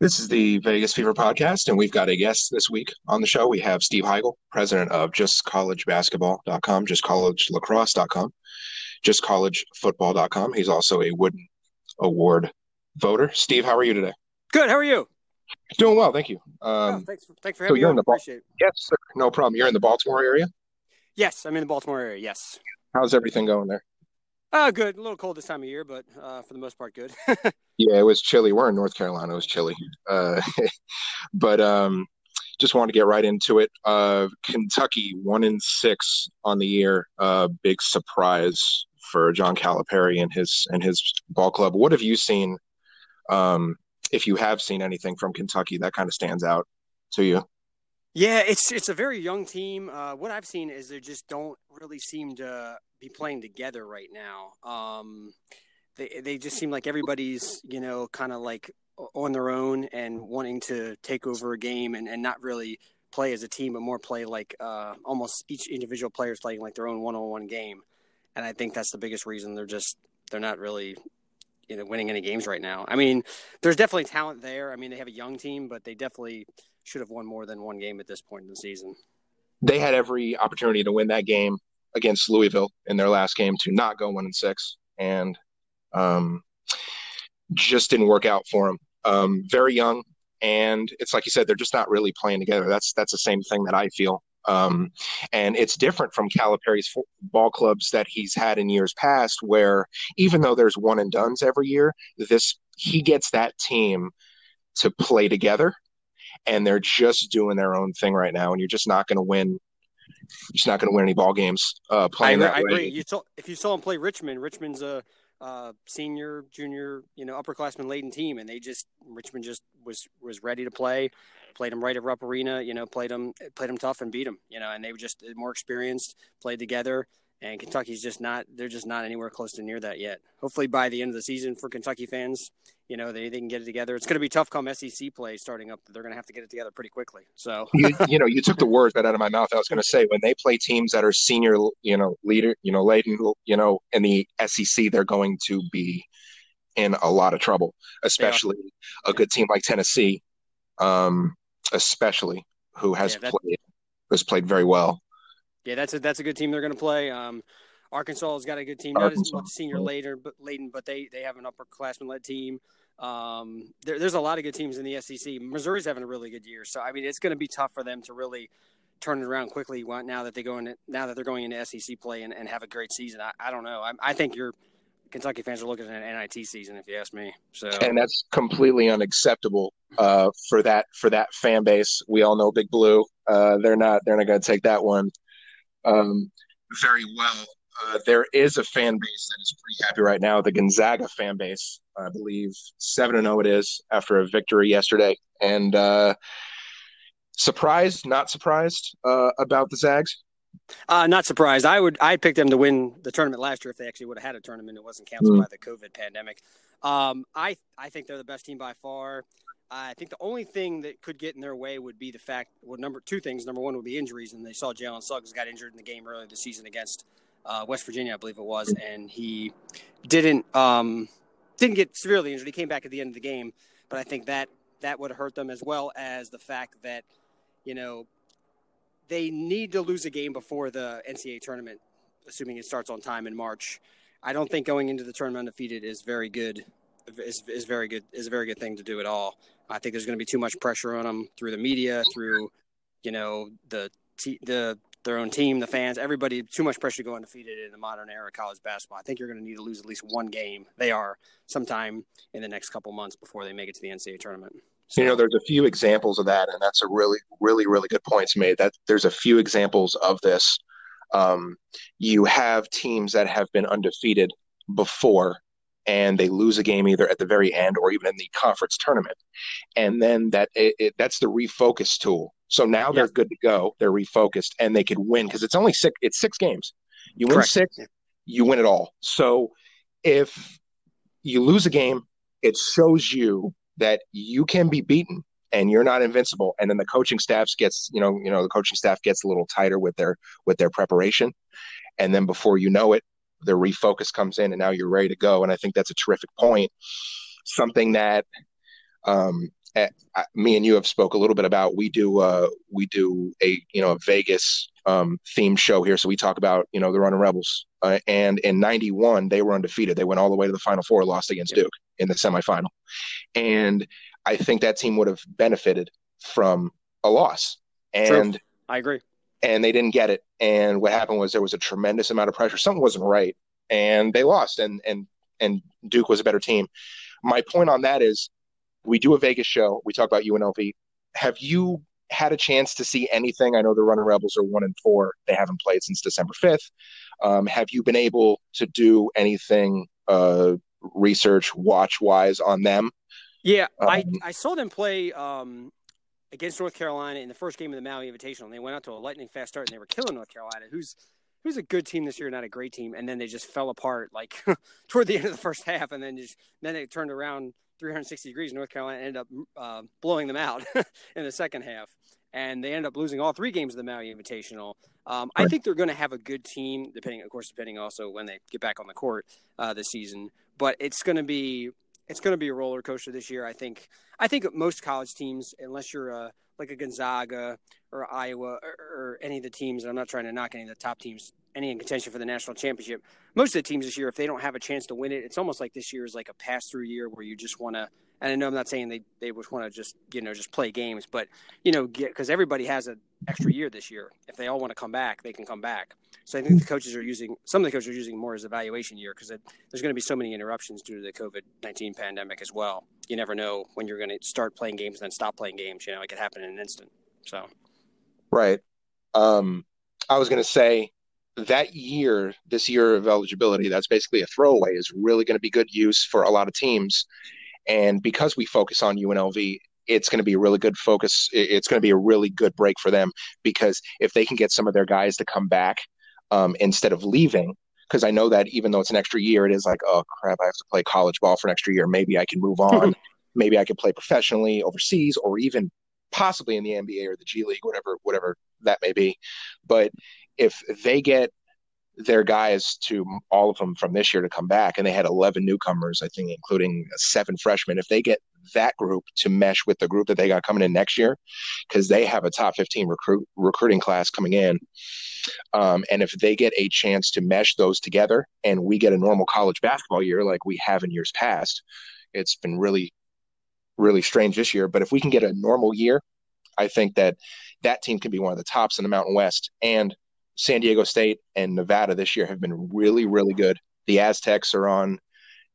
This is the Vegas Fever podcast, and we've got a guest this week on the show. We have Steve Hiegel, president of JustCollegeBasketball.com, JustCollegeLacrosse.com, JustCollegeFootball.com. He's also a Wooden Award voter. Steve, how are you today? Good. How are you? Doing well, thank you. Um, oh, thanks, for, thanks for having so you're me. In the Appreciate it. Yes, sir. No problem. You're in the Baltimore area. Yes, I'm in the Baltimore area. Yes. How's everything going there? Uh, good. A little cold this time of year, but uh, for the most part, good. yeah, it was chilly. We're in North Carolina. It was chilly. Uh, but um, just wanted to get right into it. Uh, Kentucky one in six on the year. Uh, big surprise for John Calipari and his and his ball club. What have you seen? Um, if you have seen anything from Kentucky that kind of stands out to you? Yeah, it's it's a very young team. Uh, what I've seen is they just don't really seem to be playing together right now. Um, they they just seem like everybody's you know kind of like on their own and wanting to take over a game and, and not really play as a team, but more play like uh, almost each individual player is playing like their own one on one game. And I think that's the biggest reason they're just they're not really you know winning any games right now. I mean, there's definitely talent there. I mean, they have a young team, but they definitely should have won more than one game at this point in the season. They had every opportunity to win that game against Louisville in their last game to not go one and six, and um, just didn't work out for them. Um, very young, and it's like you said, they're just not really playing together. That's that's the same thing that I feel. Um, and it's different from Calipari's ball clubs that he's had in years past, where even though there's one and dones every year, this he gets that team to play together and they're just doing their own thing right now, and you're just not going to win. Just not going to win any ball games uh, playing I, that I way. agree. You saw, if you saw him play Richmond, Richmond's a uh, senior, junior, you know, upperclassman laden team, and they just Richmond just was was ready to play. Played them right at Rupp Arena, you know, played them played them tough and beat them, you know, and they were just more experienced, played together. And Kentucky's just not they're just not anywhere close to near that yet. Hopefully by the end of the season for Kentucky fans, you know they, they can get it together. It's going to be tough come SEC play starting up. They're going to have to get it together pretty quickly. So you, you know you took the words right out of my mouth. I was going to say when they play teams that are senior, you know, leader, you know, laden, you know, in the SEC, they're going to be in a lot of trouble, especially a good team like Tennessee, um, especially who has yeah, played has played very well. Yeah, that's a that's a good team they're going to play. Um, Arkansas has got a good team, not Arkansas. as much senior later, but Layton, but they they have an upperclassman led team. Um, there, there's a lot of good teams in the SEC. Missouri's having a really good year, so I mean, it's going to be tough for them to really turn it around quickly now that they go in now that they're going into SEC play and, and have a great season. I, I don't know. I, I think your Kentucky fans are looking at an NIT season, if you ask me. So, and that's completely unacceptable uh, for that for that fan base. We all know Big Blue. Uh, they're not they're not going to take that one um, very well. Uh, there is a fan base that is pretty happy right now. The Gonzaga fan base, I believe, seven and zero oh it is after a victory yesterday, and uh, surprised, not surprised uh, about the Zags. Uh, not surprised. I would. I picked them to win the tournament last year if they actually would have had a tournament. It wasn't canceled mm. by the COVID pandemic. Um, I I think they're the best team by far. I think the only thing that could get in their way would be the fact. Well, number two things. Number one would be injuries, and they saw Jalen Suggs got injured in the game earlier this season against uh, West Virginia, I believe it was, and he didn't um, didn't get severely injured. He came back at the end of the game, but I think that that would hurt them as well as the fact that you know they need to lose a game before the NCAA tournament, assuming it starts on time in March. I don't think going into the tournament undefeated is very good. Is, is very good is a very good thing to do at all. I think there's going to be too much pressure on them through the media, through you know the the their own team, the fans, everybody, too much pressure to go undefeated in the modern era of college basketball. I think you're going to need to lose at least one game. They are sometime in the next couple months before they make it to the NCAA tournament. So, you know, there's a few examples of that, and that's a really, really, really good points made. That there's a few examples of this. Um, you have teams that have been undefeated before and they lose a game either at the very end or even in the conference tournament and then that it, it, that's the refocus tool so now they're good to go. They're refocused and they could win because it's only six. It's six games. You win Correct. six, you win it all. So if you lose a game, it shows you that you can be beaten and you're not invincible. And then the coaching staff gets, you know, you know, the coaching staff gets a little tighter with their with their preparation. And then before you know it, the refocus comes in and now you're ready to go. And I think that's a terrific point. Something that um, me and you have spoke a little bit about we do uh, we do a you know a Vegas um, themed show here, so we talk about you know the Running Rebels. Uh, and in '91, they were undefeated. They went all the way to the Final Four, lost against Duke in the semifinal, and I think that team would have benefited from a loss. And True. I agree. And they didn't get it. And what happened was there was a tremendous amount of pressure. Something wasn't right, and they lost. And and and Duke was a better team. My point on that is, we do a Vegas show. We talk about UNLV. Have you had a chance to see anything? I know the Running Rebels are one and four. They haven't played since December fifth. Um, have you been able to do anything uh, research watch wise on them? Yeah, um, I I saw them play um, against North Carolina in the first game of the Maui Invitational. And they went out to a lightning fast start and they were killing North Carolina, who's who's a good team this year, not a great team. And then they just fell apart like toward the end of the first half, and then just then they turned around 360 degrees. North Carolina ended up uh, blowing them out in the second half, and they ended up losing all three games of the Maui Invitational. Um, I think they're going to have a good team, depending, of course, depending also when they get back on the court uh, this season. But it's going to be it's going to be a roller coaster this year. I think. I think most college teams, unless you're a like a Gonzaga or Iowa or, or, any of the teams, I'm not trying to knock any of the top teams, any in contention for the national championship. Most of the teams this year, if they don't have a chance to win it, it's almost like this year is like a pass through year where you just want to. And I know I'm not saying they they just want to just you know just play games, but you know get because everybody has an extra year this year. If they all want to come back, they can come back. So I think the coaches are using some of the coaches are using more as evaluation year because there's going to be so many interruptions due to the COVID nineteen pandemic as well. You never know when you're going to start playing games and then stop playing games. You know, it could happen in an instant. So, right. Um, I was going to say that year, this year of eligibility, that's basically a throwaway, is really going to be good use for a lot of teams. And because we focus on UNLV, it's going to be a really good focus. It's going to be a really good break for them because if they can get some of their guys to come back um, instead of leaving, because I know that even though it's an extra year, it is like, oh crap, I have to play college ball for an extra year. Maybe I can move on. Maybe I can play professionally overseas or even possibly in the NBA or the G League, whatever whatever that may be. But if they get their guys to all of them from this year to come back, and they had 11 newcomers, I think, including seven freshmen. If they get that group to mesh with the group that they got coming in next year, because they have a top 15 recruit recruiting class coming in, um, and if they get a chance to mesh those together, and we get a normal college basketball year like we have in years past, it's been really, really strange this year. But if we can get a normal year, I think that that team can be one of the tops in the Mountain West. And San Diego State and Nevada this year have been really, really good. The Aztecs are on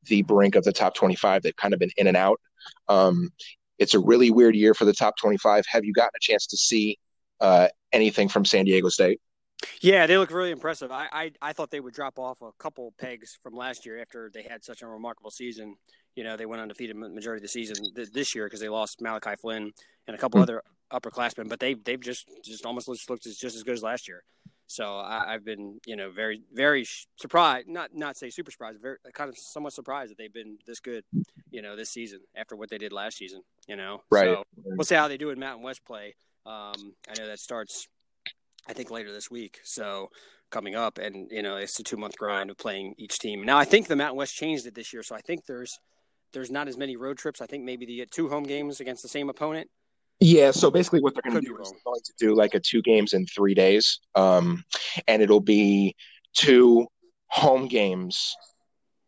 the brink of the top 25. They've kind of been in and out. Um, it's a really weird year for the top 25. Have you gotten a chance to see uh, anything from San Diego State? Yeah, they look really impressive. I, I, I thought they would drop off a couple pegs from last year after they had such a remarkable season. You know, they went undefeated majority of the season th- this year because they lost Malachi Flynn and a couple mm-hmm. other upperclassmen, but they they've just just almost looked as just as good as last year. So I, have been, you know, very, very surprised. Not, not say super surprised. Very, kind of, somewhat surprised that they've been this good, you know, this season after what they did last season. You know, right. So we'll see how they do in Mountain West play. Um, I know that starts, I think, later this week. So coming up, and you know, it's a two month grind of playing each team. Now I think the Mountain West changed it this year, so I think there's there's not as many road trips. I think maybe they get two home games against the same opponent. Yeah, so basically what they're going to do is they're going to do like a two games in three days, um, and it'll be two home games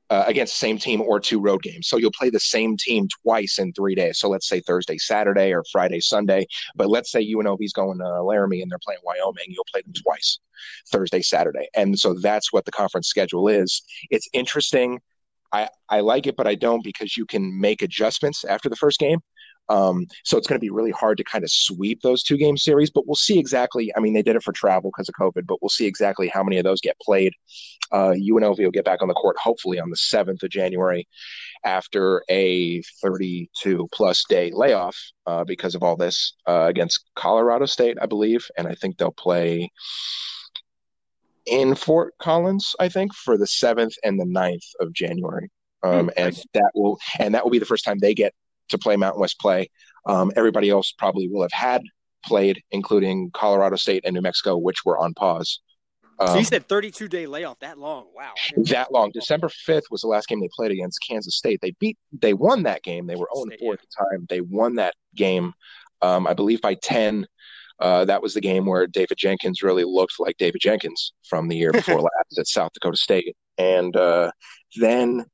uh, against the same team or two road games. So you'll play the same team twice in three days. So let's say Thursday, Saturday, or Friday, Sunday. But let's say UNLV's going to Laramie and they're playing Wyoming. You'll play them twice, Thursday, Saturday, and so that's what the conference schedule is. It's interesting. I, I like it, but I don't because you can make adjustments after the first game. Um, so it's going to be really hard to kind of sweep those two game series, but we'll see exactly. I mean, they did it for travel because of COVID, but we'll see exactly how many of those get played. Uh, UNLV will get back on the court hopefully on the 7th of January after a 32 plus day layoff uh, because of all this uh, against Colorado State, I believe. And I think they'll play in Fort Collins, I think, for the 7th and the 9th of January. Um, and that will and that will be the first time they get to play Mountain West play. Um, everybody else probably will have had played, including Colorado State and New Mexico, which were on pause. Um, so you said 32 day layoff that long? Wow, that long. December 5th was the last game they played against Kansas State. They beat, they won that game. They were 0 4 at the time. They won that game, um, I believe, by 10. Uh, that was the game where David Jenkins really looked like David Jenkins from the year before last at South Dakota State. And uh, then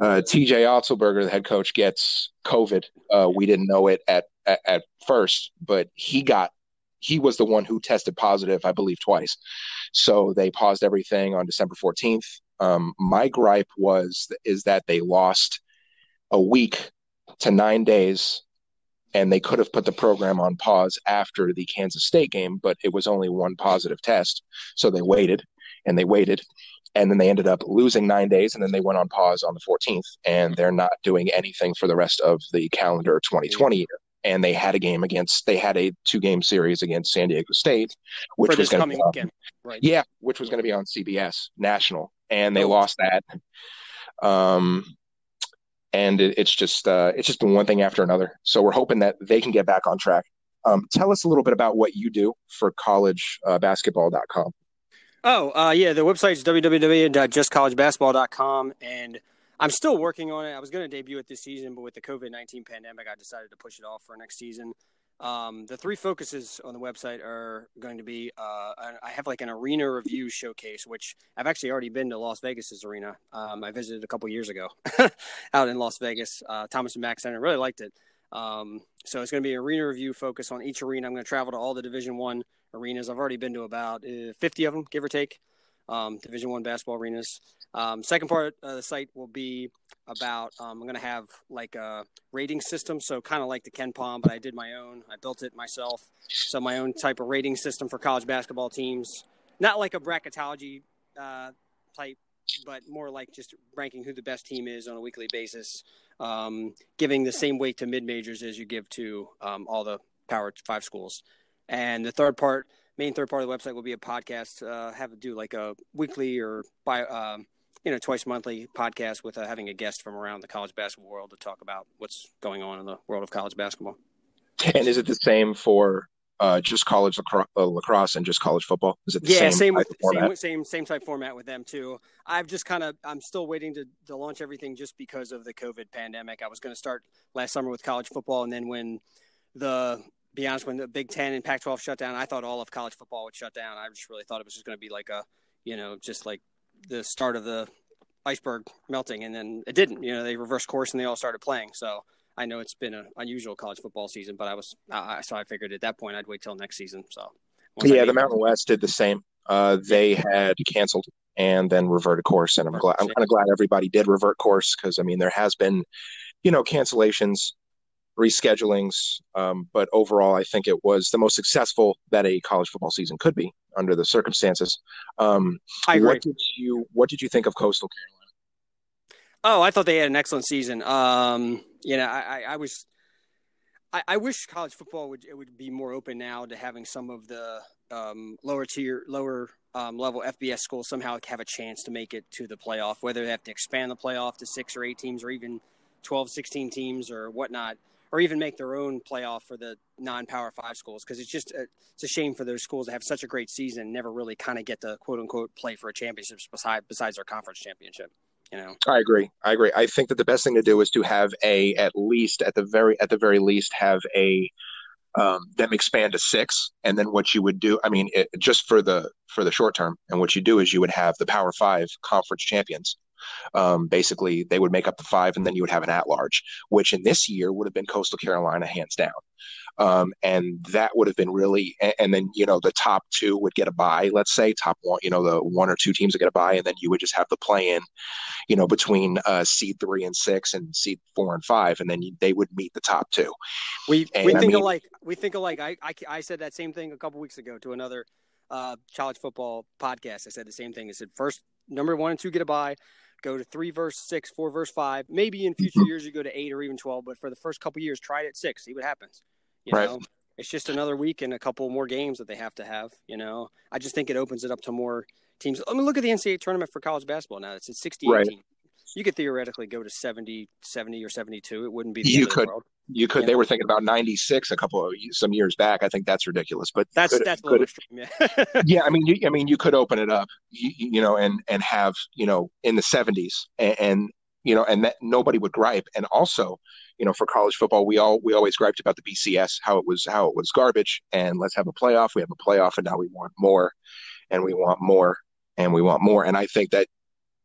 uh, TJ Otzelberger, the head coach, gets COVID. Uh, we didn't know it at, at, at first, but he got he was the one who tested positive, I believe, twice. So they paused everything on December 14th. Um, my gripe was is that they lost a week to nine days, and they could have put the program on pause after the Kansas State game, but it was only one positive test, so they waited and they waited. And then they ended up losing nine days, and then they went on pause on the 14th, and they're not doing anything for the rest of the calendar 2020 year and they had a game against they had a two game series against San Diego State, which was going to be on, right. yeah, which was going to be on CBS national, and they oh. lost that. Um, and it, it's just uh, it's just been one thing after another. So we're hoping that they can get back on track. Um, tell us a little bit about what you do for collegebasketball.com. Uh, oh, uh, yeah, the website is www.justcollegebasketball.com and I'm still working on it. I was going to debut it this season, but with the COVID 19 pandemic, I decided to push it off for next season. Um, the three focuses on the website are going to be uh, I have like an arena review showcase, which I've actually already been to Las Vegas's arena. Um, I visited a couple years ago out in Las Vegas, uh, Thomas and Mack Center. Really liked it. Um, so it's going to be an arena review focus on each arena. I'm going to travel to all the Division One arenas. I've already been to about uh, 50 of them, give or take, um, Division One basketball arenas. Um, second part of the site will be about um, I'm going to have like a rating system, so kind of like the KenPom, but I did my own. I built it myself, so my own type of rating system for college basketball teams. Not like a bracketology uh, type, but more like just ranking who the best team is on a weekly basis, um, giving the same weight to mid majors as you give to um, all the Power Five schools. And the third part, main third part of the website will be a podcast. Uh, have to do like a weekly or by um, you know twice monthly podcast with uh, having a guest from around the college basketball world to talk about what's going on in the world of college basketball. And is it the same for uh, just college lacro- uh, lacrosse and just college football? Is it the yeah, same same with, same, same same type format with them too. I've just kind of I'm still waiting to, to launch everything just because of the COVID pandemic. I was going to start last summer with college football, and then when the be honest, when the Big Ten and Pac-12 shut down, I thought all of college football would shut down. I just really thought it was just going to be like a, you know, just like the start of the iceberg melting, and then it didn't. You know, they reversed course and they all started playing. So I know it's been an unusual college football season, but I was uh, so I figured at that point I'd wait till next season. So yeah, the Mountain West did the same. Uh, they had canceled and then reverted course, and I'm glad. I'm kind of glad everybody did revert course because I mean there has been, you know, cancellations reschedulings. Um, but overall, I think it was the most successful that a college football season could be under the circumstances. Um, I agree. What did you What did you think of Coastal Carolina? Oh, I thought they had an excellent season. Um, you know, I, I, I was. I, I, wish college football would it would be more open now to having some of the um, lower tier, lower um, level FBS schools somehow have a chance to make it to the playoff, whether they have to expand the playoff to six or eight teams or even 12, 16 teams or whatnot or even make their own playoff for the non-power five schools because it's just a, uh, it's a shame for those schools to have such a great season and never really kind of get to quote unquote play for a championship besides besides their conference championship you know? I agree. I agree. I think that the best thing to do is to have a at least at the very at the very least have a um, them expand to six. And then what you would do i mean it, just for the for the short term and what you do is you would have the power five conference champions um, basically, they would make up the five, and then you would have an at large, which in this year would have been Coastal Carolina hands down. Um, and that would have been really, and, and, then you know the top two would get a buy. Let's say top one, you know the one or two teams would get a buy, and then you would just have the play in, you know, between uh, seed three and six and seed four and five, and then you, they would meet the top two. We and, we think mean, alike. We think alike. I, I I said that same thing a couple weeks ago to another uh, college football podcast. I said the same thing. I said first number one and two get a buy go to three verse six, four verse five. Maybe in future mm-hmm. years you go to eight or even twelve, but for the first couple years, try it at six, see what happens. You right. know, it's just another week and a couple more games that they have to have. You know, I just think it opens it up to more teams. I mean, look at the NCAA tournament for college basketball now. It's at 68 right. teams. You could theoretically go to 70, 70 or 72. It wouldn't be you could. You could. Yeah. They were thinking about 96 a couple of some years back. I think that's ridiculous, but that's could, that's a little extreme. Yeah. yeah, I mean, you, I mean, you could open it up, you, you, know, and and have you know in the 70s, and, and you know, and that nobody would gripe. And also, you know, for college football, we all we always griped about the BCS, how it was how it was garbage, and let's have a playoff. We have a playoff, and now we want more, and we want more, and we want more. And I think that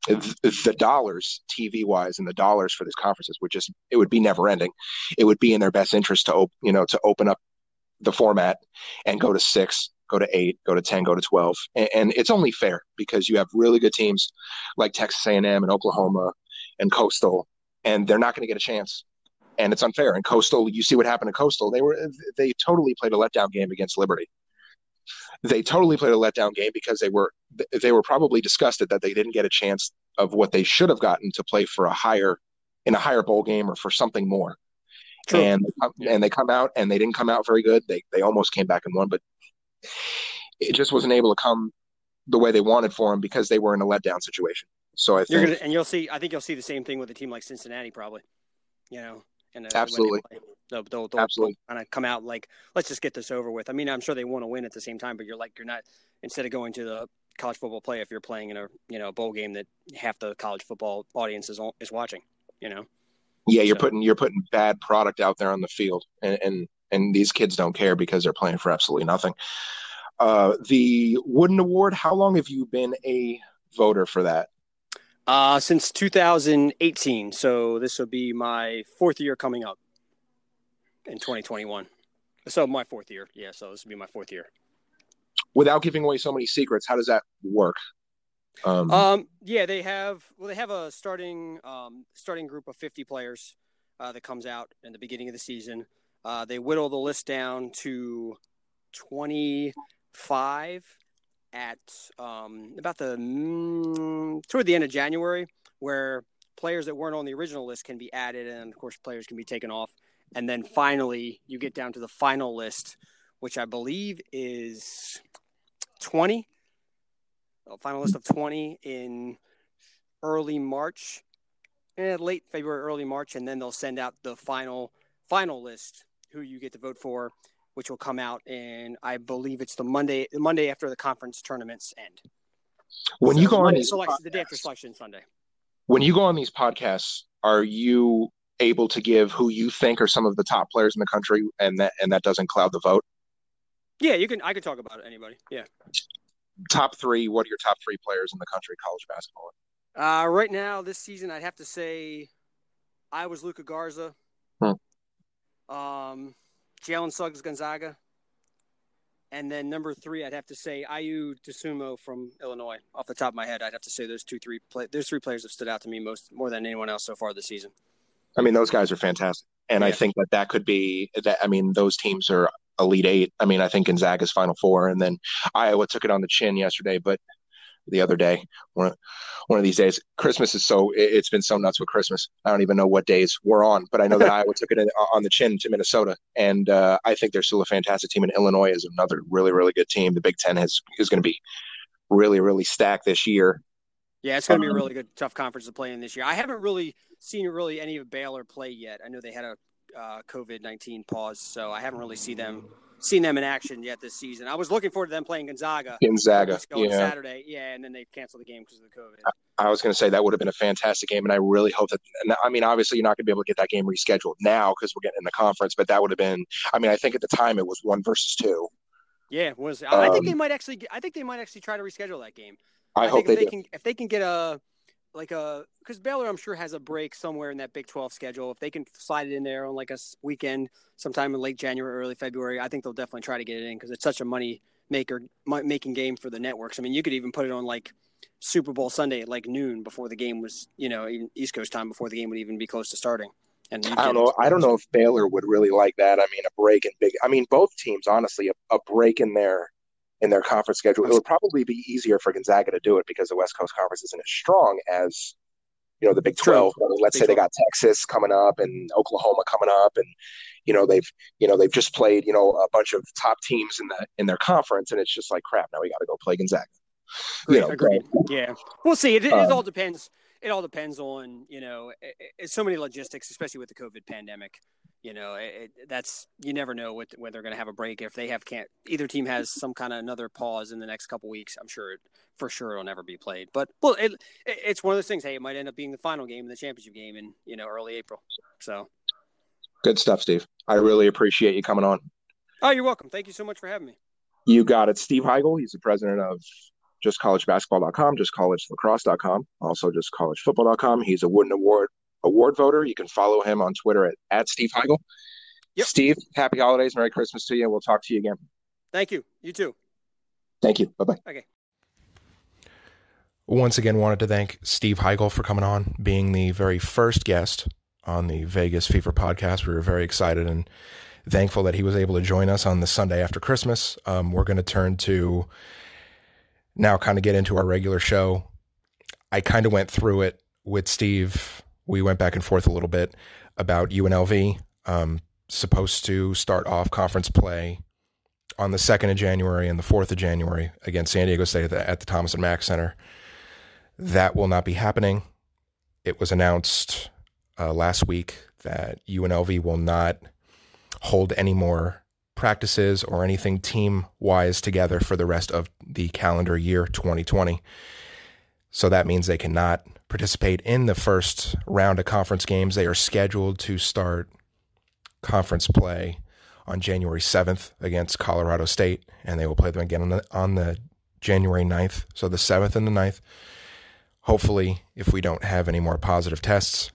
the dollars TV wise and the dollars for these conferences would just it would be never ending. It would be in their best interest to op- you know to open up the format and go to six, go to eight, go to ten, go to twelve, and, and it's only fair because you have really good teams like Texas A&M and Oklahoma and Coastal, and they're not going to get a chance. And it's unfair. And Coastal, you see what happened to Coastal. They were they totally played a letdown game against Liberty they totally played a letdown game because they were they were probably disgusted that they didn't get a chance of what they should have gotten to play for a higher in a higher bowl game or for something more. True. And and they come out and they didn't come out very good. They they almost came back and won, but it just wasn't able to come the way they wanted for them because they were in a letdown situation. So I think, gonna, and you'll see. I think you'll see the same thing with a team like Cincinnati, probably. You know, and absolutely. They'll, they'll, they'll, Absolutely. kind of come out like, let's just get this over with. I mean, I'm sure they want to win at the same time, but you're like, you're not, instead of going to the college football play, if you're playing in a, you know, bowl game that half the college football audience is, is watching, you know? Yeah. You're so. putting, you're putting bad product out there on the field and, and, and these kids don't care because they're playing for absolutely nothing. Uh, the Wooden Award, how long have you been a voter for that? Uh, since 2018. So this will be my fourth year coming up in 2021. So my fourth year. Yeah, so this will be my fourth year. Without giving away so many secrets, how does that work? Um, um yeah, they have well, they have a starting um, starting group of 50 players uh, that comes out in the beginning of the season. Uh, they whittle the list down to 25 at um, about the mm, toward the end of January, where players that weren't on the original list can be added, and of course, players can be taken off. And then finally, you get down to the final list, which I believe is 20, a final list of 20 in early March, eh, late February, early March, and then they'll send out the final final list who you get to vote for, which will come out in I believe it's the Monday the Monday after the conference tournaments end. When so you go on these selection, the day after selection Sunday. When you go on these podcasts, are you able to give who you think are some of the top players in the country, and that and that doesn't cloud the vote. Yeah, you can. I can talk about it, anybody. Yeah. Top three. What are your top three players in the country college basketball? Uh, right now, this season, I'd have to say, I was Luka Garza. Hmm. Um, Jalen Suggs Gonzaga. And then number three, I'd have to say Ayo Dosunmu from Illinois. Off the top of my head, I'd have to say those two, three play. Those three players have stood out to me most more than anyone else so far this season. I mean, those guys are fantastic, and yeah. I think that that could be that. I mean, those teams are elite eight. I mean, I think Gonzaga's Final Four, and then Iowa took it on the chin yesterday, but the other day, one one of these days, Christmas is so it's been so nuts with Christmas. I don't even know what days we're on, but I know that Iowa took it on the chin to Minnesota, and uh, I think they're still a fantastic team. And Illinois is another really really good team. The Big Ten has is going to be really really stacked this year. Yeah, it's going to be a um, really good, tough conference to play in this year. I haven't really seen really any of Baylor play yet. I know they had a uh, COVID nineteen pause, so I haven't really seen them seen them in action yet this season. I was looking forward to them playing Gonzaga. Gonzaga, yeah. Saturday, yeah, and then they canceled the game because of the COVID. I, I was going to say that would have been a fantastic game, and I really hope that. And I mean, obviously, you're not going to be able to get that game rescheduled now because we're getting in the conference, but that would have been. I mean, I think at the time it was one versus two. Yeah, was. Um, I think they um, might actually. I think they might actually try to reschedule that game. I, I hope they, they can. If they can get a like uh, a because Baylor, I'm sure has a break somewhere in that Big 12 schedule. If they can slide it in there on like a weekend, sometime in late January, early February, I think they'll definitely try to get it in because it's such a money maker making game for the networks. I mean, you could even put it on like Super Bowl Sunday at like noon before the game was, you know, even East Coast time before the game would even be close to starting. And I don't know. I don't know if Baylor would really like that. I mean, a break in big. I mean, both teams, honestly, a, a break in their in their conference schedule. It would probably be easier for Gonzaga to do it because the West Coast Conference isn't as strong as you know the Big Twelve. let's Big say 12. they got Texas coming up and Oklahoma coming up, and you know they've you know they've just played you know a bunch of top teams in the in their conference, and it's just like crap. Now we got to go play Gonzaga. Agreed, you know, agreed. Yeah, we'll see. It, it um, all depends. it all depends on you know it, it's so many logistics, especially with the COVID pandemic. You know, it, that's you never know what when they're going to have a break. If they have can't either team has some kind of another pause in the next couple weeks, I'm sure it, for sure it'll never be played. But well, it, it's one of those things. Hey, it might end up being the final game in the championship game in you know early April. So good stuff, Steve. I really appreciate you coming on. Oh, you're welcome. Thank you so much for having me. You got it. Steve Hiegel. He's the president of justcollegebasketball.com, justcollegelacrosse.com, also justcollegefootball.com. He's a Wooden Award award voter. You can follow him on Twitter at, at Steve Hiegel. Yep. Steve, happy holidays. Merry Christmas to you. We'll talk to you again. Thank you. You too. Thank you. Bye bye. Okay. Once again, wanted to thank Steve Hiegel for coming on, being the very first guest on the Vegas Fever podcast. We were very excited and thankful that he was able to join us on the Sunday after Christmas. Um, we're going to turn to now kind of get into our regular show. I kind of went through it with Steve. We went back and forth a little bit about UNLV. Um, supposed to start off conference play on the 2nd of January and the 4th of January against San Diego State at the, at the Thomas and Mack Center. That will not be happening. It was announced uh, last week that UNLV will not hold any more practices or anything team wise together for the rest of the calendar year 2020. So that means they cannot participate in the first round of conference games. They are scheduled to start conference play on January 7th against Colorado State, and they will play them again on the, on the January 9th. So the 7th and the 9th. Hopefully, if we don't have any more positive tests,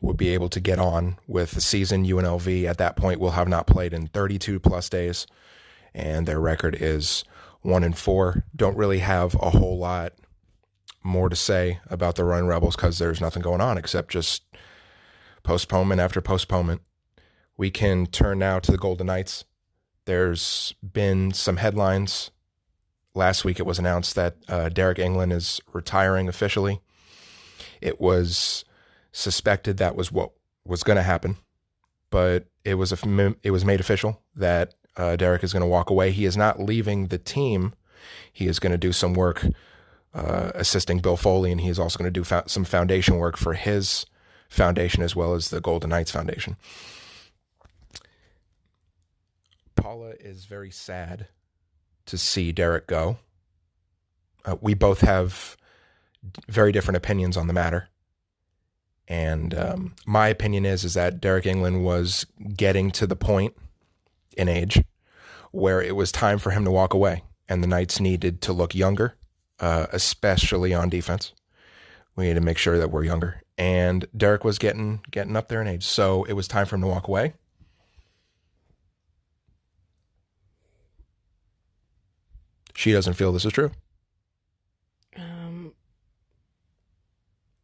would be able to get on with the season. UNLV at that point will have not played in 32 plus days, and their record is one and four. Don't really have a whole lot more to say about the Run Rebels because there's nothing going on except just postponement after postponement. We can turn now to the Golden Knights. There's been some headlines. Last week it was announced that uh, Deryk Engelland is retiring officially. It was suspected that was what was going to happen, but it was a, it was made official that uh, Deryk is going to walk away. He is not leaving the team. He is going to do some work uh, assisting Bill Foley, and he is also going to do some foundation work for his foundation as well as the Golden Knights Foundation. Paula is very sad to see Deryk go. Uh, we both have very different opinions on the matter. And um, my opinion is is that Deryk Engelland was getting to the point in age where it was time for him to walk away, and the Knights needed to look younger, uh, especially on defense. We need to make sure that we're younger, and Deryk was getting getting up there in age, so it was time for him to walk away. She doesn't feel this is true. Um,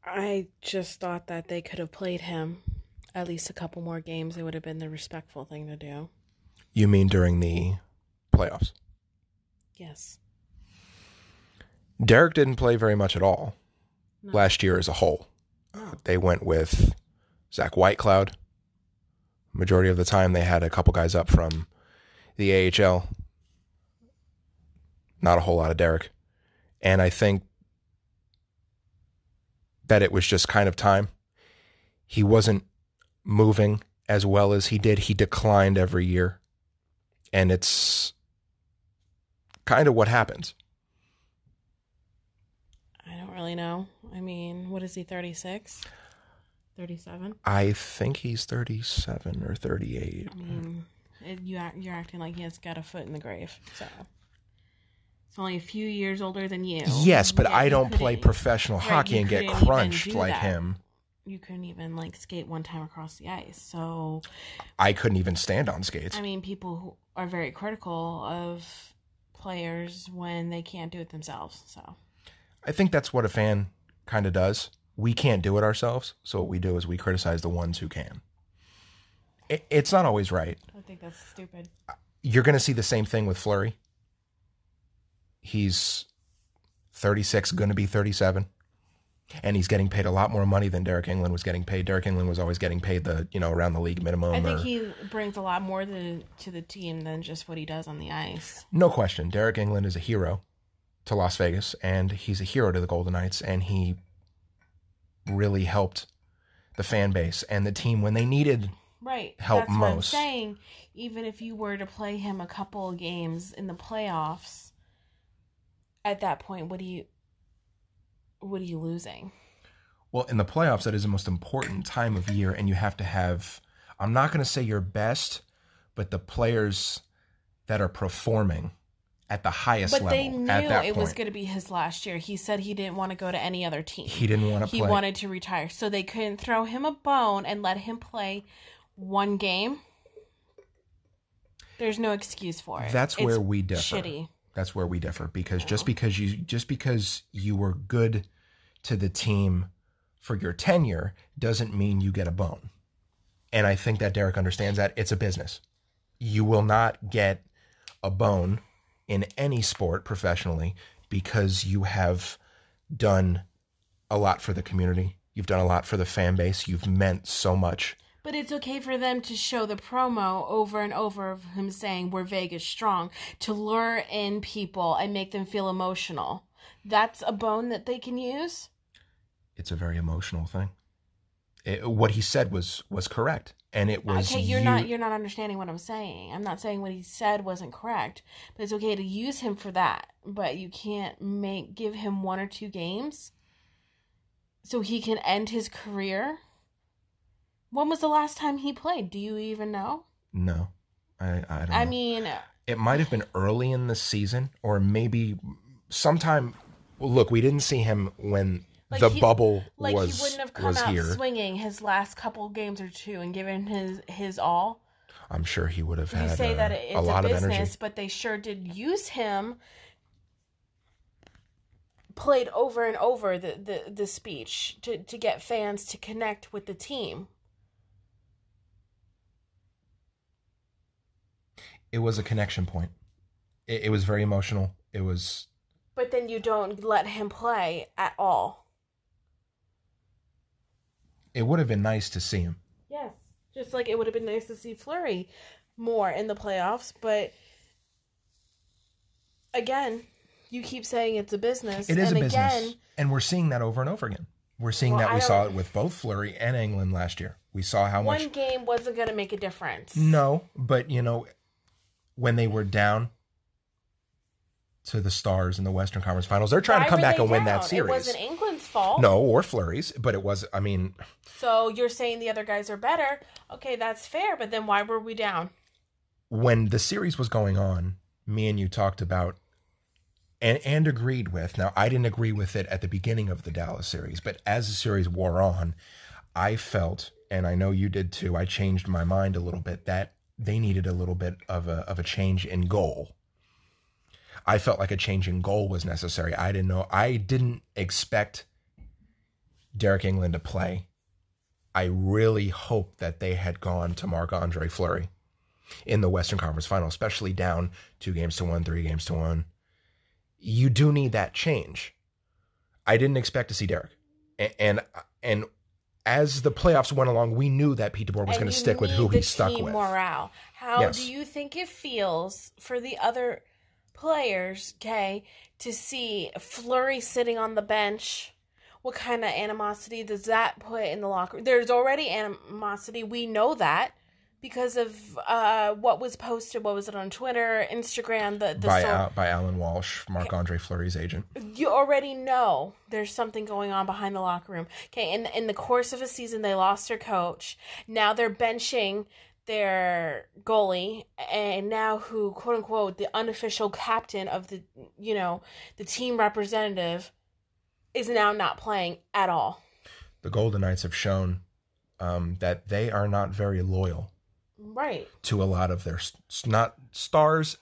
I just thought that they could have played him at least a couple more games. It would have been the respectful thing to do. You mean during the playoffs? Yes. Deryk didn't play very much at all no. last year as a whole. Oh. They went with Zach Whitecloud. Majority of the time, they had a couple guys up from the AHL. Not a whole lot of Deryk. And I think that it was just kind of time. He wasn't moving as well as he did. He declined every year. And it's kind of what happens. Really know. I mean, what is he, 36? 37? I think he's 37 or 38. I mean, it, you, you're acting like he has got a foot in the grave. So it's only a few years older than you. Yes, but I don't play professional right, hockey and get crunched like that. him. You couldn't even like skate one time across the ice. So I couldn't even stand on skates. I mean, people are very critical of players when they can't do it themselves. So I think that's what a fan kind of does. We can't do it ourselves, so what we do is we criticize the ones who can. It, it's not always right. I think that's stupid. You're going to see the same thing with Fleury. he's 36, going to be 37. And he's getting paid a lot more money than Deryk Engelland was getting paid. Deryk Engelland was always getting paid the, you know, around the league minimum. I think or, he brings a lot more to, to the team than just what he does on the ice. No question. Deryk Engelland is a hero to Las Vegas, and he's a hero to the Golden Knights, and he really helped the fan base and the team when they needed right help That's most. saying even if you were to play him a couple of games in the playoffs, at that point, what do you what are you losing? Well, in the playoffs, that is the most important time of year, and you have to have, I'm not going to say your best, but the players that are performing at the highest But level they knew it point. was going to be his last year. He said he didn't want to go to any other team. he didn't want to he play. wanted to retire. So they couldn't throw him a bone and let him play one game. There's no excuse for it. That's It's where we differ. Shitty. That's where we differ because just because you just because you were good to the team for your tenure doesn't mean you get a bone. And I think that Deryk understands that it's a business. You will not get a bone in any sport professionally because you have done a lot for the community. You've done a lot for the fan base. You've meant so much. But it's okay for them to show the promo over and over of him saying we're Vegas strong to lure in people and make them feel emotional. That's a bone that they can use. It's a very emotional thing. It- what he said was was correct, and it was okay, you're you- not you're not understanding what I'm saying. I'm not saying what he said wasn't correct, but it's okay to use him for that. But you can't make give him one or two games so he can end his career. When was the last time he played? Do you even know? No, I I don't. I know. mean, it might have been early in the season, or maybe sometime. Well, look, we didn't see him when Like the he- bubble like was he wouldn't have come was out here. swinging his last couple games or two and given his his all. I'm sure he would have You had say uh, that it's a a, lot of business, energy. but they sure did use him. Played over and over the, the, the speech to, to get fans to connect with the team. It was a connection point. It, it was very emotional. It was. But then you don't let him play at all. It would have been nice to see him. Yes. Just like it would have been nice to see Fleury more in the playoffs, but again, you keep saying it's a business. It is and a business, again, and we're seeing that over and over again. We're seeing Well, that we saw it with both Fleury and Engelland last year. We saw how one much. One game wasn't going to make a difference. No, but you know, when they were down to the Stars in the Western Conference Finals, they're trying Why to come back and win that series. It wasn't Engelland's fault. No, or Fleury's, but it was. I mean, So you're saying the other guys are better. Okay, that's fair, but then why were we down? when the series was going on, me and you talked about and and agreed with. Now, I didn't agree with it at the beginning of the Dallas series, but as the series wore on, I felt, and I know you did too. I changed my mind a little bit that they needed a little bit of a of a change in goal. I felt like a change in goal was necessary. I didn't know. I didn't expect Deryk Engelland to play. I really hope that they had gone to Marc Andre Fleury in the Western Conference Final, especially down two games to one, three games to one. You do need that change. I didn't expect to see Deryk, A- and and as the playoffs went along, we knew that Pete DeBoer was going to stick with who he stuck with. Morale. How Yes. do you think it feels for the other players, okay, to see Fleury sitting on the bench? What kind of animosity does that put in the locker room? There's already animosity. We know that because of uh, what was posted. What was it on Twitter, Instagram? The the by Al, by Alan Walsh, Marc Andre Fleury's agent. you already know there's something going on behind the locker room. Okay, in in the course of a season, they lost their coach. Now they're benching their goalie, and now who quote unquote the unofficial captain of the you know the team representative is now not playing at all. The Golden Knights have shown um, that they are not very loyal Right. to a lot of their not stars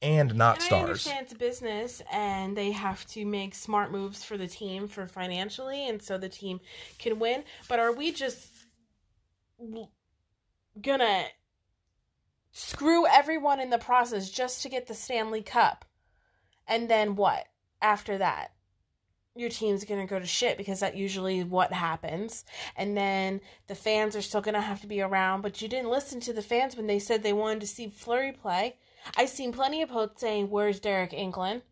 and not And I stars. understand it's business and they have to make smart moves for the team for financially and so the team can win. But are we just gonna screw everyone in the process just to get the Stanley Cup? And then what after that? Your team's gonna go to shit because that usually what happens. And then the fans are still gonna have to be around, but you didn't listen to the fans when they said they wanted to see Fleury play. I've seen plenty of posts saying, Where's Deryk Engelland?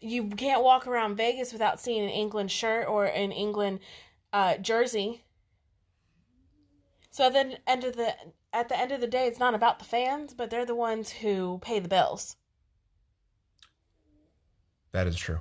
You can't walk around Vegas without seeing an Engelland shirt or an Engelland uh, Jersey. So at the end of the at the end of the day, it's not about the fans, but they're the ones who pay the bills. That is true.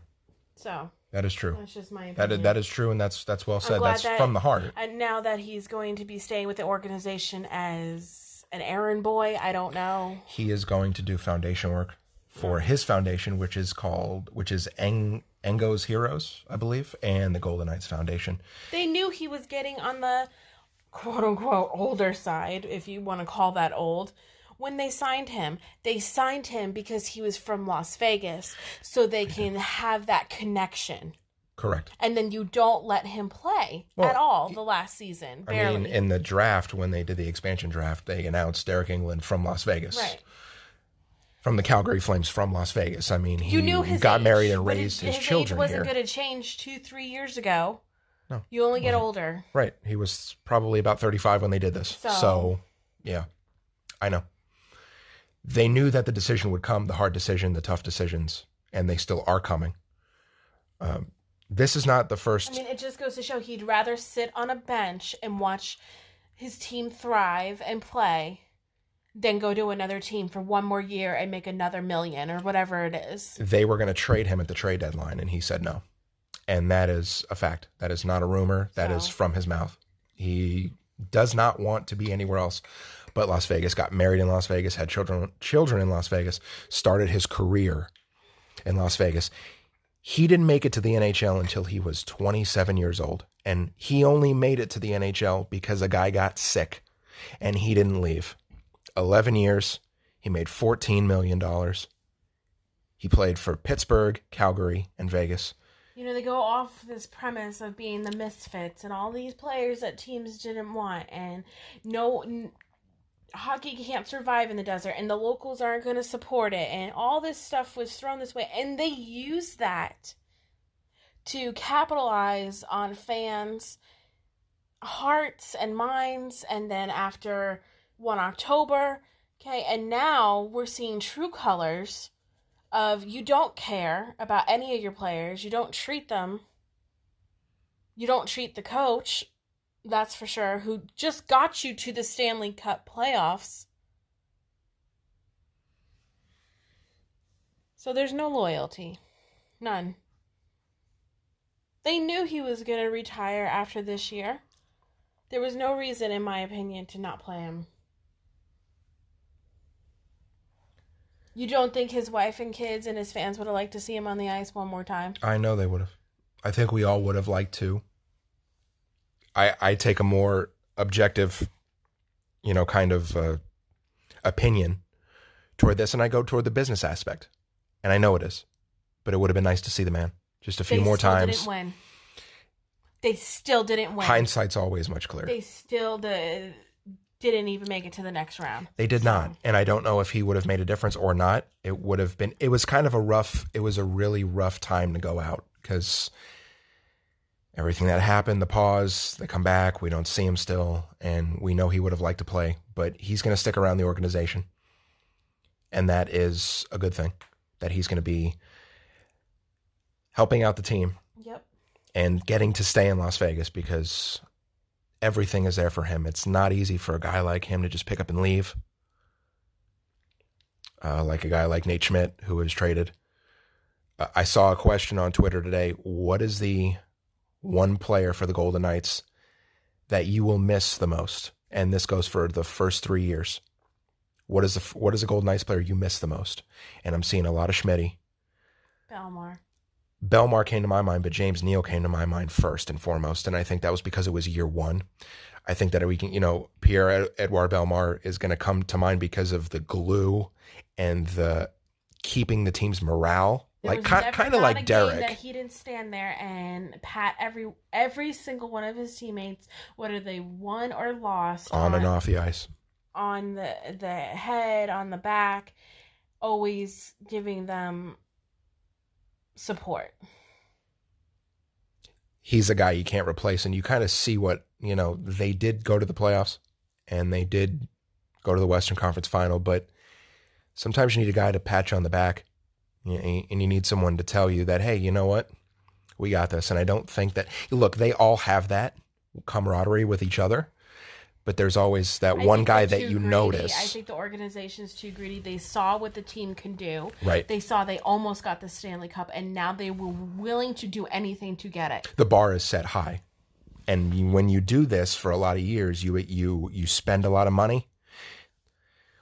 So That is true. that's just my opinion. is that is true, and that's that's well said. That's that- from the heart. And now that he's going to be staying with the organization as an errand boy, I don't know. He is going to do foundation work for his foundation, which is called which is Eng, Engo's Heroes, I believe, and the Golden Knights Foundation. They knew he was getting on the quote unquote older side, if you want to call that old. When they signed him, they signed him because he was from Las Vegas, so they can have that connection. Correct. And then you don't let him play Well, at all the last season, I mean, in the draft when they did the expansion draft, they announced Deryk Engelland from Las Vegas, right. from the Calgary Flames from Las Vegas. I mean, he his got age, married and raised his, age children wasn't here. going to change two, three years ago. No, You only get older. Right. He was probably about 35 when they did this. So, So- yeah, I know. They knew that the decision would come, the hard decision, the tough decisions, and they still are coming. Um, this is not the first. I mean, it just goes to show he'd rather sit on a bench and watch his team thrive and play than go to another team for one more year and make another million or whatever it is. they were going to trade him at the trade deadline, and he said no. And that is a fact. That is not a rumor. That is So- from his mouth. He does not want to be anywhere else but Las Vegas. Got married in Las Vegas, had children children in Las Vegas, started his career in Las Vegas. He didn't make it to the NHL until he was 27 years old, and he only made it to the NHL because a guy got sick, and he didn't leave. 11 years, he made 14 million dollars. He played for Pittsburgh, Calgary, and Vegas. You know, they go off this premise of being the misfits and all these players that teams didn't want, and no. Hockey can't survive in the desert, and the locals aren't going to support it, and all this stuff was thrown this way, and they use that to capitalize on fans' hearts and minds. And then after one October, okay, and now we're seeing true colors of you don't care about any of your players, you don't treat them, you don't treat the coach, that's for sure, who just got you to the Stanley Cup playoffs. So there's no loyalty. None. They knew he was going to retire after this year. There was no reason, in my opinion, to not play him. You don't think his wife and kids and his fans would have liked to see him on the ice one more time? I know they would have. I think we all would have liked to. I I take a more objective, you know, kind of uh, opinion toward this, and I go toward the business aspect, and I know it is, but it would have been nice to see the man just a few more times. they more still times. Didn't win. They still didn't win. Hindsight's always much clearer. They still the, didn't even make it to the next round. They did So- not. And I don't know if he would have made a difference or not. It would have been, it was kind of a rough, it was a really rough time to go out because everything that happened, the pause, they come back, we don't see him still. And we know he would have liked to play, but he's going to stick around the organization. And that is a good thing that he's going to be helping out the team Yep. and getting to stay in Las Vegas because everything is there for him. It's not easy for a guy like him to just pick up and leave. Uh, like a guy like Nate Schmidt, who was traded. Uh, I saw a question on Twitter today. What is the one player for the Golden Knights that you will miss the most? And this goes for the first three years. What is the what is a Golden Knights player you miss the most? And I'm seeing a lot of Schmitty. Bellemare. Bellemare came to my mind, but James Neal came to my mind first and foremost. And I think that was because it was year one. I think that we can, you know, Pierre Edouard Bellemare is going to come to mind because of the glue and the keeping the team's morale, There like kind, of like game That Deryk. he didn't stand there and pat every every single one of his teammates, whether they won or lost, On and off the ice. on the the head, on the back, always giving them support. He's a guy you can't replace. And you kind of see what, you know, they did go to the playoffs and they did go to the Western Conference final, but sometimes you need a guy to pat you on the back and you need someone to tell you that, hey, you know what? We got this. And I don't think that, look, they all have that. camaraderie with each other. But there's always that I one guy that you greedy. notice. I think the organization's too greedy. They saw what the team can do. Right. They saw they almost got the Stanley Cup, and now they were willing to do anything to get it. the bar is set high, and you, when you do this for a lot of years, you you you spend a lot of money.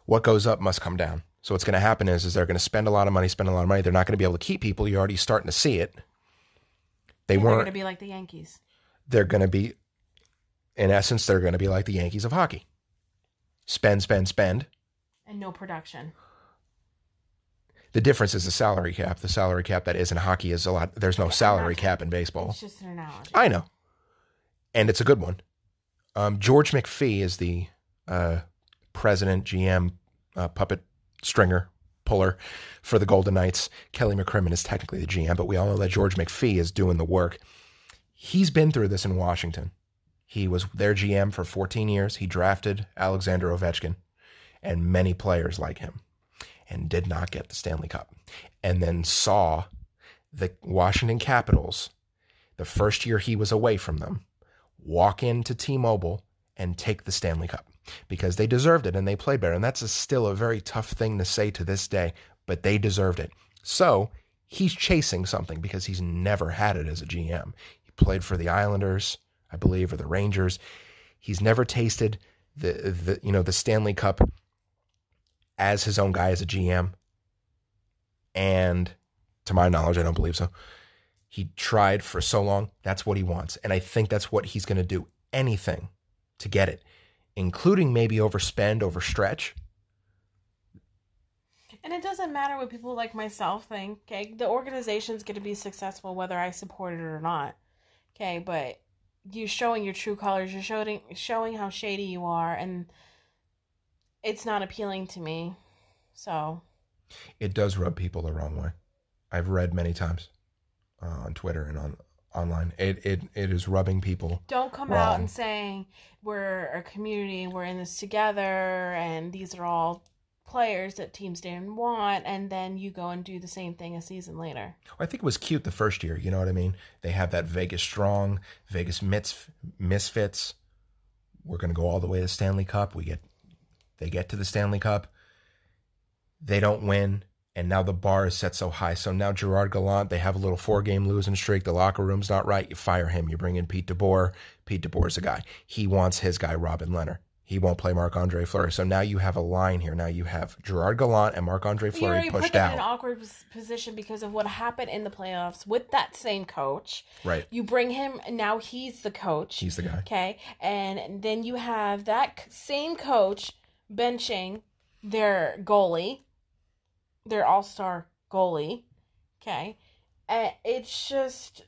What goes up must come down. So what's going to happen is is they're going to spend a lot of money, spend a lot of money. They're not going to be able to keep people. You're already starting to see it. They weren't. going to be like the Yankees. they're going to be, in essence, they're going to be like the Yankees of hockey. Spend, spend, spend. And no production. The difference is the salary cap. The salary cap that is in hockey is a lot. There's no salary cap in baseball. It's just an analogy. I know, and it's a good one. Um, George McPhee is the uh, president, GM, uh, puppet stringer, puller for the Golden Knights. Kelly McCrimmon is technically the GM, but we all know that George McPhee is doing the work. He's been through this in Washington. He was their GM for 14 years. He drafted Alexander Ovechkin and many players like him and did not get the Stanley Cup. And then saw the Washington Capitals, the first year he was away from them, walk into T Mobile and take the Stanley Cup because they deserved it and they played better. And that's a, still a very tough thing to say to this day, but they deserved it. So he's chasing something because he's never had it as a GM. He played for the Islanders, I believe, or the Rangers. He's never tasted the, the you know the Stanley Cup as his own guy as a GM. And to my knowledge, I don't believe so. He tried for so long. That's what he wants. And I think that's what he's going to do anything to get it, including maybe overspend, overstretch. And it doesn't matter what people like myself think. Okay, the organization's going to be successful whether I support it or not. Okay, but you showing your true colors, you're showing showing how shady you are, and it's not appealing to me. So It does rub people the wrong way. I've read many times uh, on Twitter and on online. It it it is rubbing people. don't come Wrong. out and saying we're a community, we're in this together, and these are all players that teams didn't want, and then you go and do the same thing a season later. I think it was cute the first year. You know what I mean? They have that Vegas strong, Vegas mis- misfits. We're going to go all the way to Stanley Cup. We get, they get to the Stanley Cup. They don't win, and now the bar is set so high. So now Gerard Gallant, they have a little four-game losing streak. The locker room's not right. You fire him. You bring in Pete DeBoer. Pete DeBoer's the guy. He wants his guy, Robin Lehner. He won't play Marc Andre Fleury. So now you have a line here. Now you have Gerard Gallant and Marc Andre You Fleury put pushed in an out. awkward position because of what happened in the playoffs with that same coach. Right. You bring him, and now he's the coach. He's the guy. Okay, and then you have that same coach benching their goalie, their all star goalie. Okay, it's just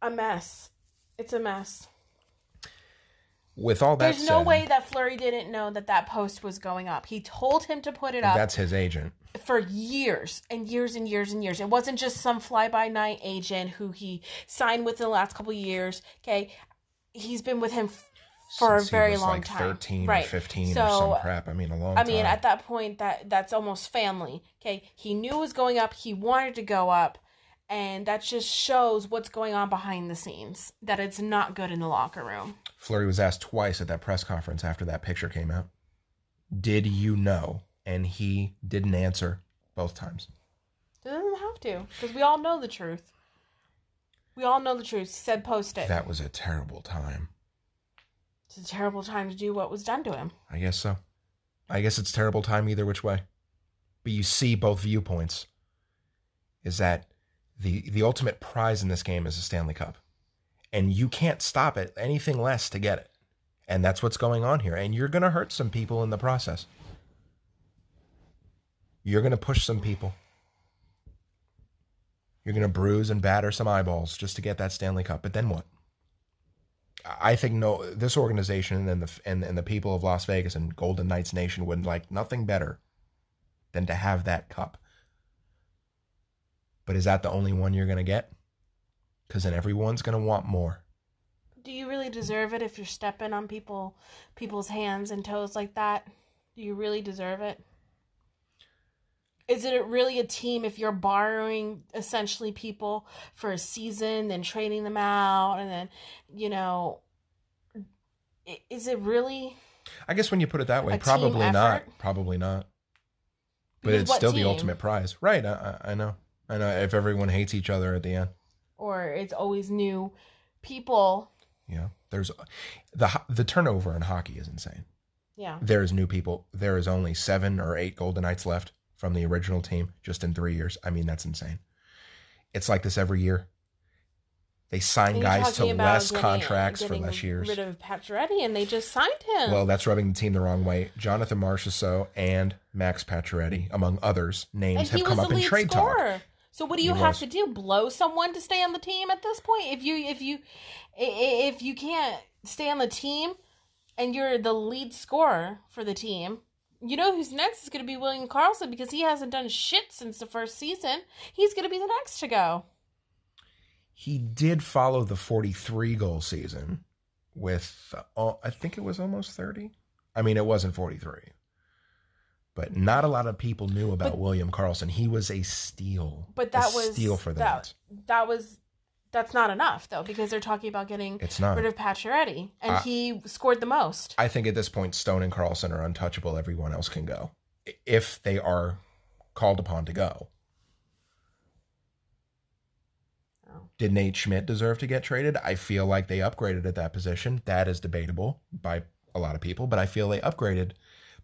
a mess. It's a mess. With all that There's no said, way that Fleury didn't know that that post was going up. He told him to put it up that's his agent. for years and years and years and years. It wasn't just some fly by night agent who he signed with in the last couple of years. Okay, he's been with him for a very long like time. 13 right. or 15 so, or some crap. I mean, a long I mean, time. at that point, that that's almost family. Okay, he knew it was going up. He wanted to go up, and that just shows what's going on behind the scenes. That it's not good in the locker room. Fleury was asked twice at that press conference after that picture came out. Did you know? And he didn't answer both times. Doesn't have to, because we all know the truth. We all know the truth. He said post it. That was a terrible time. It's a terrible time to do what was done to him. I guess so. I guess it's terrible time either which way. But you see both viewpoints. Is that the the ultimate prize in this game is a Stanley Cup. And you can't stop it anything less to get it. And that's what's going on here. And you're going to hurt some people in the process. You're going to push some people. You're going to bruise and batter some eyeballs just to get that Stanley Cup. But then what? I think no, this organization and the and, and the people of Las Vegas and Golden Knights Nation would like nothing better than to have that cup. But is that the only one you're going to get? Because then everyone's going to want more. Do you really deserve it if you're stepping on people people's hands and toes like that? Do you really deserve it? Is it really a team if you're borrowing essentially people for a season, then trading them out, and then, you know, is it really? I guess when you put it that way, probably not. Probably not. But Because it's still the ultimate prize, right? I, I know. I know. If everyone hates each other at the end, Or it's always new people? yeah. There's the the turnover in hockey is insane. Yeah. There's new people. There is only seven or eight Golden Knights left from the original team just in three years. I mean, that's insane. It's like this every year. They sign guys to less getting- contracts for less years. Rid of Pacioretty, and they just signed him. Well, that's rubbing the team the wrong way. Jonathan Marchessault and Max Pacioretty, among others, names he have come up in trade talk. scorer. So what do you He have was. to do? Blow someone to stay on the team at this point? If you if you if you can't stay on the team and you're the lead scorer for the team, you know who's next is going to be William Karlsson because he hasn't done shit since the first season. He's going to be the next to go. He did follow the 43 goal season with, uh, I think it was almost 30. I mean, it wasn't 43. But not a lot of people knew about But- William Karlsson. He was a steal. But that was steal for the that, that was that's not enough though because they're talking about getting It's not. rid of Pacioretty and he scored the most. I think at this point, Stone and Karlsson are untouchable. Everyone else can go if they are called upon to go. Oh. Did Nate Schmidt deserve to get traded? I feel like they upgraded at that position. That is debatable by a lot of people, but I feel they upgraded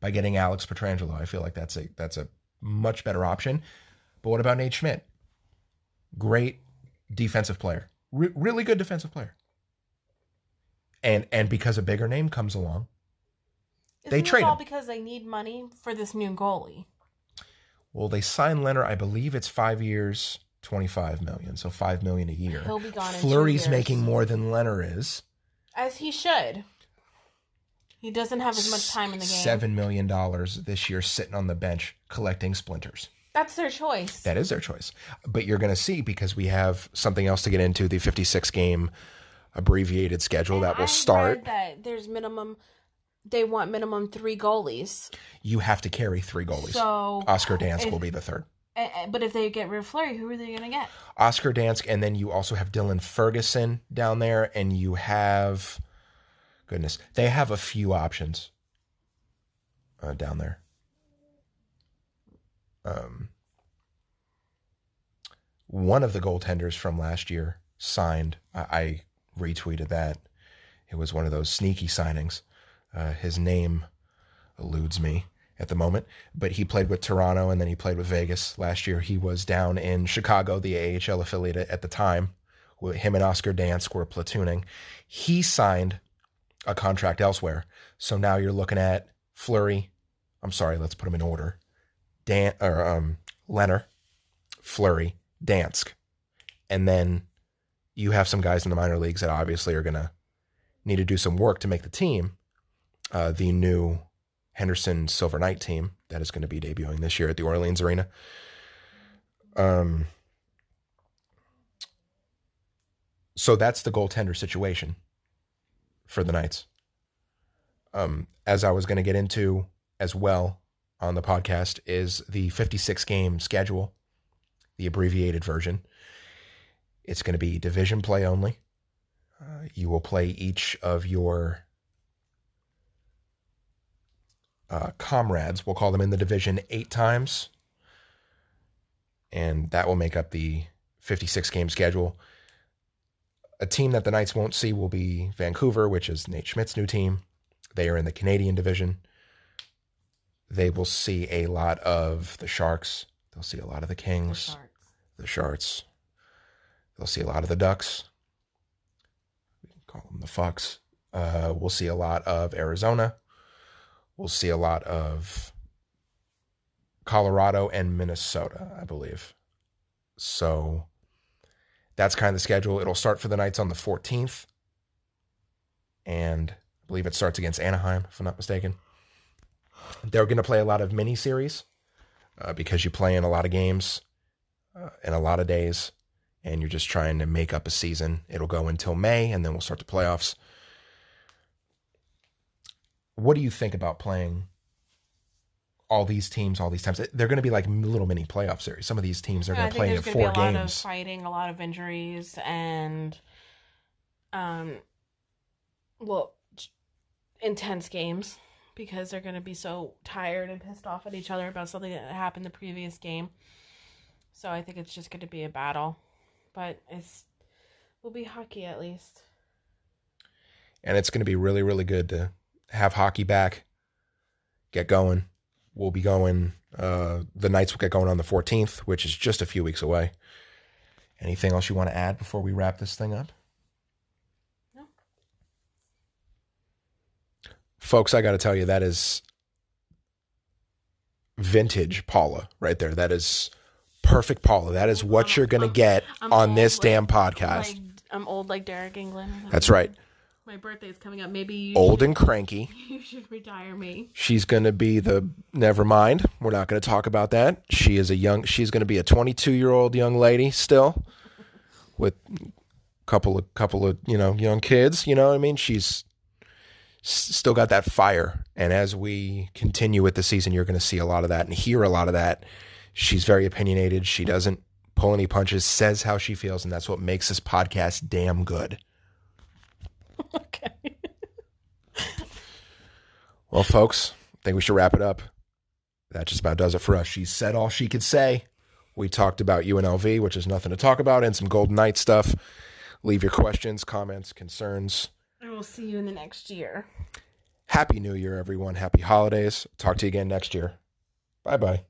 by getting Alex Pietrangelo. I feel like that's a that's a much better option. But what about Nate Schmidt? Great defensive player, Re- really good defensive player. And and because a bigger name comes along, Isn't They trade all him. because they need money for this new goalie? well, they signed Lehner. I believe it's five years, twenty five million, so five million a year. He'll be gone Fleury's making more than Lehner is. as he should. He doesn't have as much time in the game. Seven million dollars this year sitting on the bench collecting splinters. That's their choice. That is their choice. But you're going to see because we have something else to get into the 56 game abbreviated schedule And that will I start. that there's minimum. They want minimum three goalies. You have to carry three goalies. So Oscar Dansk if- will be the third. But if they get rid of Fleury, who are they going to get? Oscar Dansk, and then you also have Dylan Ferguson down there, and you have, goodness, they have a few options uh, down there. Um, one of the goaltenders from last year signed. I, I retweeted that. It was one of those sneaky signings. Uh, his name eludes me at the moment, but he played with Toronto and then he played with Vegas last year. He was down in Chicago, the AHL affiliate at the time. Him and Oscar Dansk were platooning. He signed a contract elsewhere. So now you're looking at Fleury. I'm sorry, let's put him in order. Dan or um Lehner, Fleury, Dansk. And then you have some guys in the minor leagues that obviously are gonna need to do some work to make the team. Uh, the new Henderson Silver Knight team that is going to be debuting this year at the Orleans Arena. Um, so that's the goaltender situation for the Knights. Um, as I was going to get into as well on the podcast is the 56 game schedule, the abbreviated version. It's going to be division play only. Uh, you will play each of your uh, comrades, we'll call them in the division, eight times. And that will make up the 56 game schedule. A team that the Knights won't see will be Vancouver, which is Nate Schmidt's new team. They are in the Canadian division. They will see a lot of the Sharks. They'll see a lot of the The Kings, Sharks. the Sharks. They'll see a lot of the Ducks. We can call them the Fucks. Uh, we'll see a lot of Arizona. We'll see a lot of Colorado and Minnesota, I believe. So that's kind of the schedule. It'll start for the Knights on the 14th. And I believe it starts against Anaheim, if I'm not mistaken. They're going to play a lot of mini series uh, because you play in a lot of games uh, in a lot of days and you're just trying to make up a season. It'll go until May and then we'll start the playoffs. What do you think about playing all these teams all these times? They're going to be like little mini playoff series. Some of these teams are Yeah, going to play in four be a lot of games. fighting, a lot of injuries, and um, well, intense games because they're going to be so tired and pissed off at each other about something that happened the previous game. So I think it's just going to be a battle, but it's will be hockey at least. And it's going to be really, really good to have hockey back, get going. We'll be going. Uh, the Knights will get going on the 14th, which is just a few weeks away. Anything else you want to add before we wrap this thing up? Folks, I got to tell you, that is vintage Paula right there. That is perfect Paula. That is what you're going to get I'm on this like- damn podcast. Like, I'm old like Deryk Engelland. That's right. My birthday is coming up. Maybe you Old should, and cranky. you should retire me. She's going to be the never mind. We're not going to talk about that. She is a young she's going to be a 22-year-old young lady still with a couple of couple of, you know, young kids, you know what I mean? She's still got that fire. And as we continue with the season, you're going to see a lot of that and hear a lot of that. She's very opinionated. She doesn't pull any punches, says how she feels, and that's what makes this podcast damn good. Okay. Well, folks, I think we should wrap it up. That just about does it for us. She said all she could say. We talked about UNLV, which is nothing to talk about, and some Golden Knight stuff. Leave your questions, comments, concerns. I will see you in the next year. Happy New Year, everyone. Happy holidays. Talk to you again next year. Bye bye.